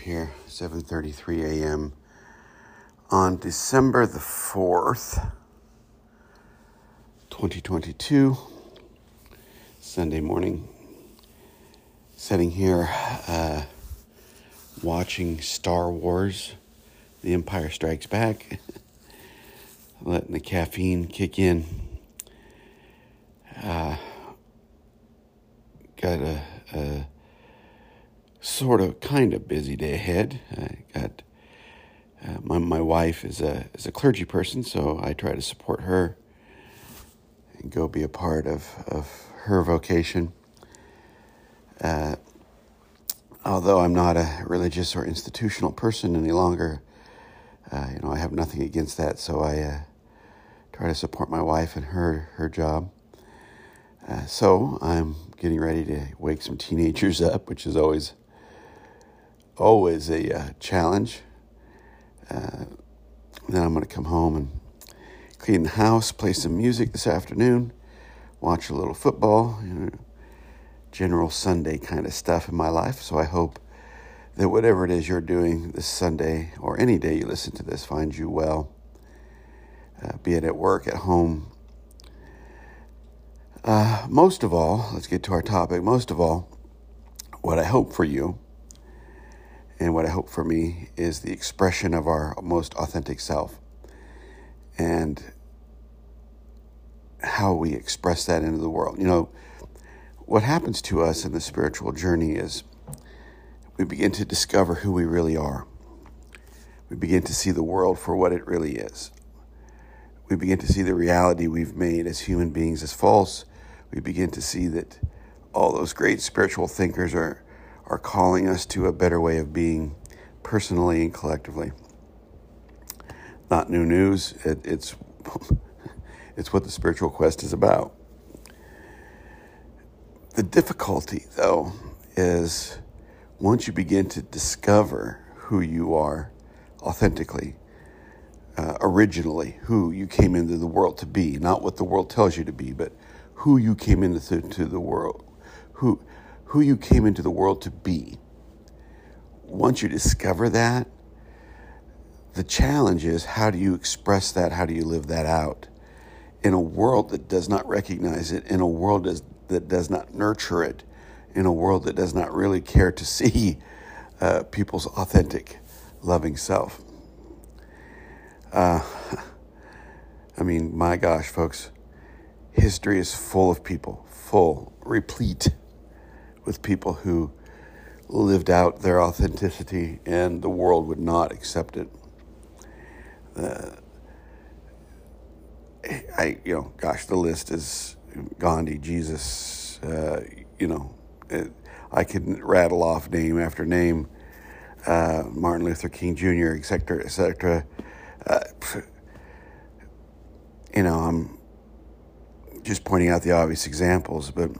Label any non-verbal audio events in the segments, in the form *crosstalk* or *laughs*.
Here, 7:33 a.m. on December the 4th, 2022, Sunday morning. Sitting here uh, watching Star Wars, The Empire Strikes Back, *laughs* letting the caffeine kick in. Uh, got a, a sort of kind of busy day ahead. I got uh, my my wife is a is a clergy person, so I try to support her and go be a part of of her vocation. Uh, although I'm not a religious or institutional person any longer, uh, you know I have nothing against that. So I uh, try to support my wife and her her job. Uh, so I'm getting ready to wake some teenagers *laughs* up, which is always always a uh, challenge. Uh, then I'm going to come home and clean the house, play some music this afternoon, watch a little football, you know, general Sunday kind of stuff in my life. So I hope that whatever it is you're doing this Sunday or any day you listen to this finds you well, uh, be it at work, at home, uh, most of all, let's get to our topic. Most of all, what I hope for you and what I hope for me is the expression of our most authentic self and how we express that into the world. You know, what happens to us in the spiritual journey is we begin to discover who we really are. We begin to see the world for what it really is. We begin to see the reality we've made as human beings as false we begin to see that all those great spiritual thinkers are, are calling us to a better way of being personally and collectively. Not new news, it, it's, *laughs* it's what the spiritual quest is about. The difficulty, though, is once you begin to discover who you are authentically, uh, originally, who you came into the world to be, not what the world tells you to be, but who you came into to the world, who who you came into the world to be. Once you discover that, the challenge is how do you express that? How do you live that out? In a world that does not recognize it, in a world that does not nurture it, in a world that does not really care to see uh, people's authentic, loving self. Uh, *laughs* I mean, my gosh, folks, history is full of people, full, replete with people who lived out their authenticity and the world would not accept it. Uh, I, you know, gosh, the list is Gandhi, Jesus, uh, you know, it, I can rattle off name after name, uh, Martin Luther King Jr., et cetera, et cetera. Uh, you know, I'm just pointing out the obvious examples, but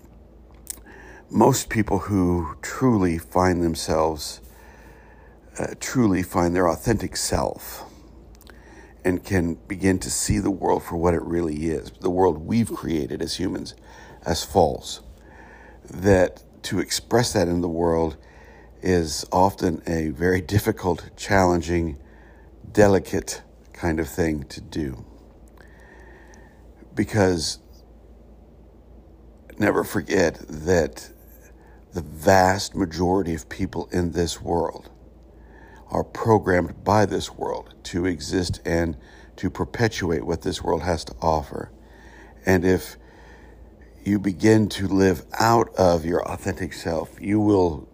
most people who truly find themselves, uh, truly find their authentic self, and can begin to see the world for what it really is, the world we've created as humans, as false, that to express that in the world is often a very difficult, challenging, delicate kind of thing to do. Because never forget that the vast majority of people in this world are programmed by this world to exist and to perpetuate what this world has to offer. And if you begin to live out of your authentic self, you will,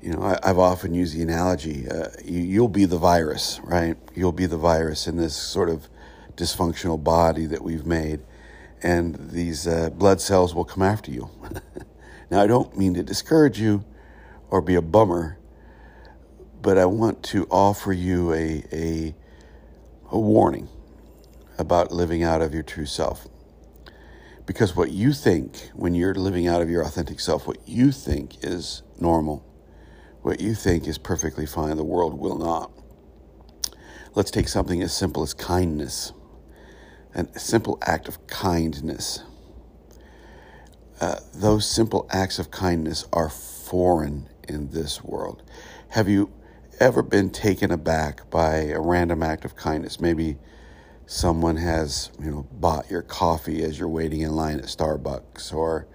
you know, I, have often used the analogy uh, you, you'll be the virus, right? You'll be the virus in this sort of dysfunctional body that we've made and these uh, blood cells will come after you. *laughs* now, I don't mean to discourage you or be a bummer, but I want to offer you a, a, a warning about living out of your true self. Because what you think when you're living out of your authentic self, what you think is normal, what you think is perfectly fine, the world will not. Let's take something as simple as kindness a simple act of kindness. Uh, those simple acts of kindness are foreign in this world. Have you ever been taken aback by a random act of kindness? Maybe someone has, you know, bought your coffee as you're waiting in line at Starbucks or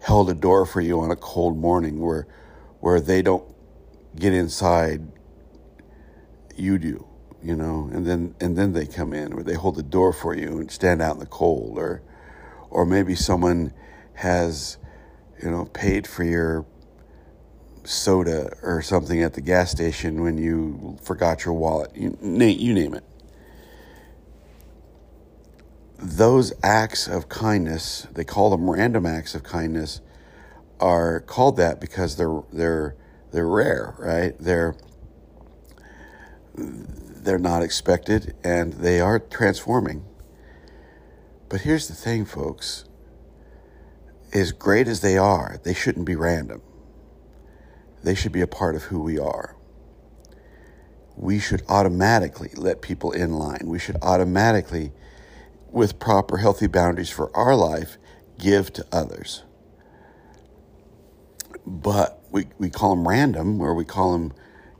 held a door for you on a cold morning where where they don't get inside you do you know and then and then they come in or they hold the door for you and stand out in the cold or or maybe someone has you know paid for your soda or something at the gas station when you forgot your wallet you, you name it. Those acts of kindness they call them random acts of kindness are called that because they're they're they're rare right? They're they're not expected and they are transforming. But here's the thing, folks as great as they are, they shouldn't be random. They should be a part of who we are. We should automatically let people in line. We should automatically, with proper healthy boundaries for our life, give to others. But we, we call them random, or we call them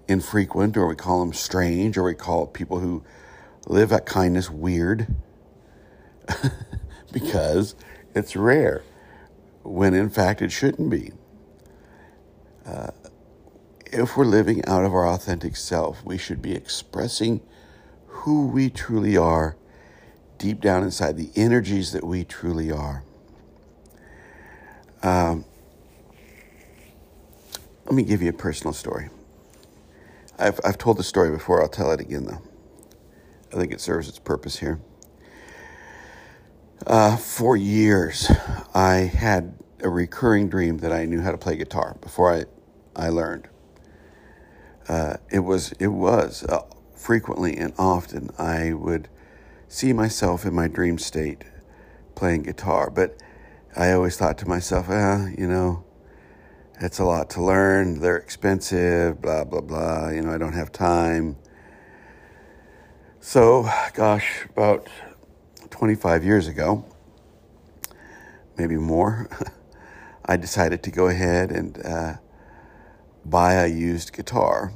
infrequent, or we call them strange, or we call people who live at kindness weird *laughs* because it's rare, when in fact it shouldn't be. Uh, if we're living out of our authentic self, we should be expressing who we truly are deep down inside, the energies that we truly are. Um, let me give you a personal story. I've, I've told the story before, I'll tell it again though. I think it serves its purpose here. Uh, for years, I had a recurring dream that I knew how to play guitar before I, I learned. Uh, it was, it was uh, frequently and often I would see myself in my dream state playing guitar, but I always thought to myself, ah, you know, it's a lot to learn. They're expensive, blah, blah, blah. You know, I don't have time. So, gosh, about 25 years ago, maybe more, *laughs* I decided to go ahead and uh, buy a used guitar.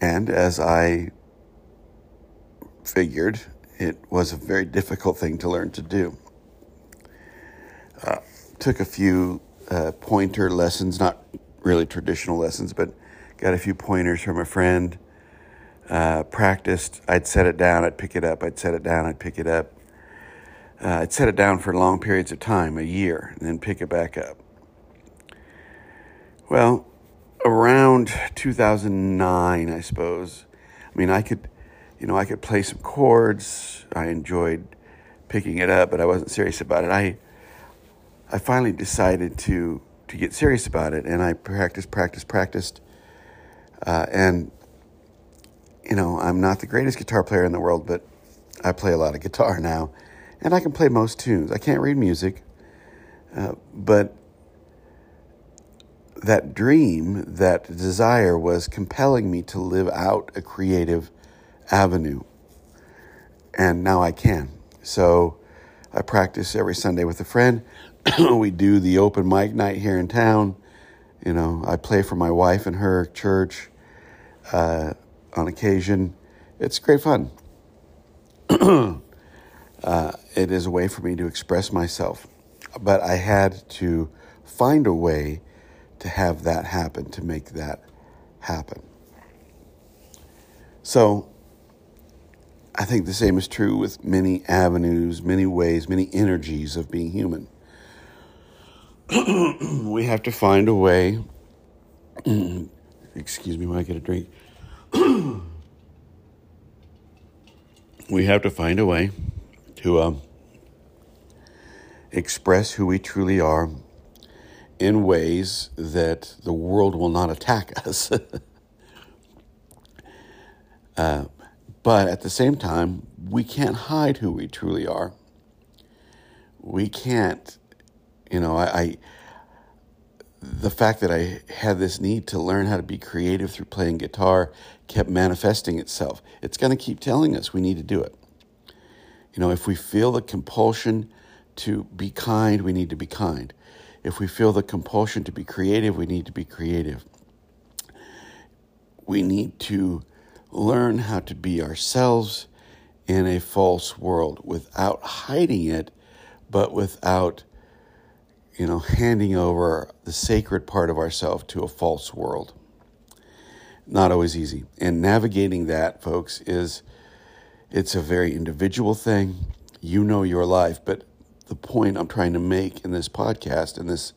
And as I figured, it was a very difficult thing to learn to do. Uh, took a few uh, pointer lessons, not really traditional lessons, but got a few pointers from a friend. Uh, practiced. I'd set it down, I'd pick it up, I'd set it down, I'd pick it up. Uh, I'd set it down for long periods of time, a year, and then pick it back up. Well, around 2009, I suppose. I mean, I could, you know, I could play some chords. I enjoyed picking it up, but I wasn't serious about it. I I finally decided to to get serious about it, and I practiced, practiced, practiced, uh, and you know I'm not the greatest guitar player in the world, but I play a lot of guitar now, and I can play most tunes. I can't read music, uh, but that dream, that desire, was compelling me to live out a creative avenue, and now I can. So. I practice every Sunday with a friend. *clears throat* we do the open mic night here in town. You know, I play for my wife and her church uh, on occasion. It's great fun. *clears throat* uh, it is a way for me to express myself. But I had to find a way to have that happen, to make that happen. So I think the same is true with many avenues, many ways, many energies of being human. *clears throat* we have to find a way. *clears throat* excuse me when I get a drink. *clears throat* we have to find a way to um, express who we truly are in ways that the world will not attack *laughs* us. uh, but at the same time, we can't hide who we truly are. We can't you know, I, I the fact that I had this need to learn how to be creative through playing guitar kept manifesting itself. It's going to keep telling us we need to do it. You know, if we feel the compulsion to be kind, we need to be kind. If we feel the compulsion to be creative, we need to be creative. We need to learn how to be ourselves in a false world without hiding it, but without, you know, handing over the sacred part of ourselves to a false world. Not always easy. And navigating that, folks, is it's a very individual thing. You know your life, but the point I'm trying to make in this podcast in this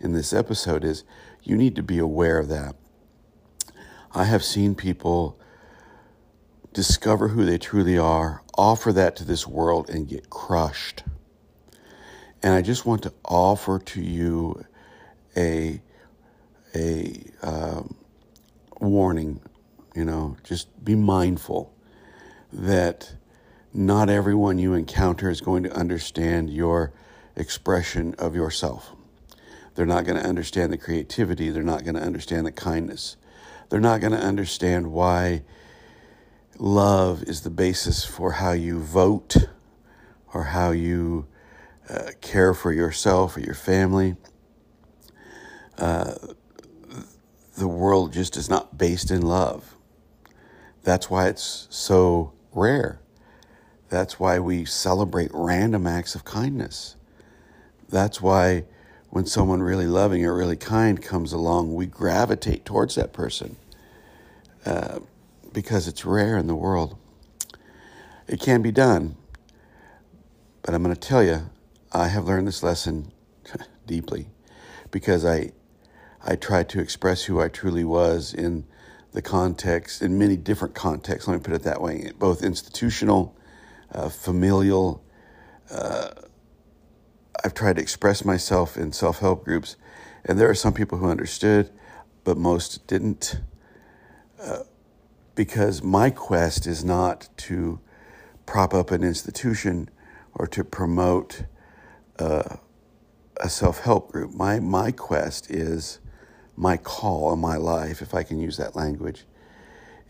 in this episode is you need to be aware of that. I have seen people discover who they truly are, offer that to this world, and get crushed. And I just want to offer to you a a um, warning. You know, just be mindful that not everyone you encounter is going to understand your expression of yourself. They're not going to understand the creativity. They're not going to understand the kindness. They're not going to understand why love is the basis for how you vote or how you uh, care for yourself or your family. Uh, the world just is not based in love. That's why it's so rare. That's why we celebrate random acts of kindness. That's why when someone really loving or really kind comes along, we gravitate towards that person. Uh, because it's rare in the world. It can be done, but I'm going to tell you, I have learned this lesson *laughs* deeply because I, I tried to express who I truly was in the context, in many different contexts, let me put it that way, both institutional, uh, familial. Uh, I've tried to express myself in self help groups, and there are some people who understood, but most didn't. Uh, because my quest is not to prop up an institution or to promote uh, a self help group. My, my quest is my call in my life, if I can use that language,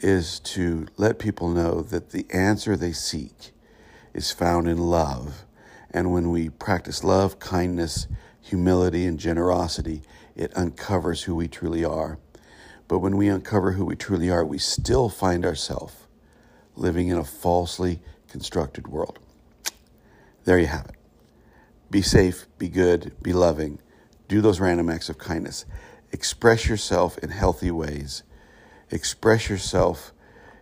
is to let people know that the answer they seek is found in love. And when we practice love, kindness, humility, and generosity, it uncovers who we truly are. But when we uncover who we truly are, we still find ourselves living in a falsely constructed world. There you have it. Be safe, be good, be loving. Do those random acts of kindness. Express yourself in healthy ways. Express yourself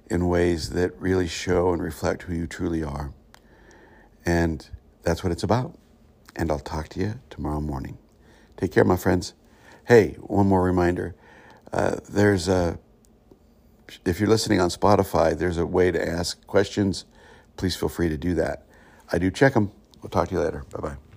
in ways that really show and reflect who you truly are. And that's what it's about. And I'll talk to you tomorrow morning. Take care, my friends. Hey, one more reminder uh, there's a, if you're listening on Spotify, there's a way to ask questions. Please feel free to do that. I do check them. We'll talk to you later. Bye bye.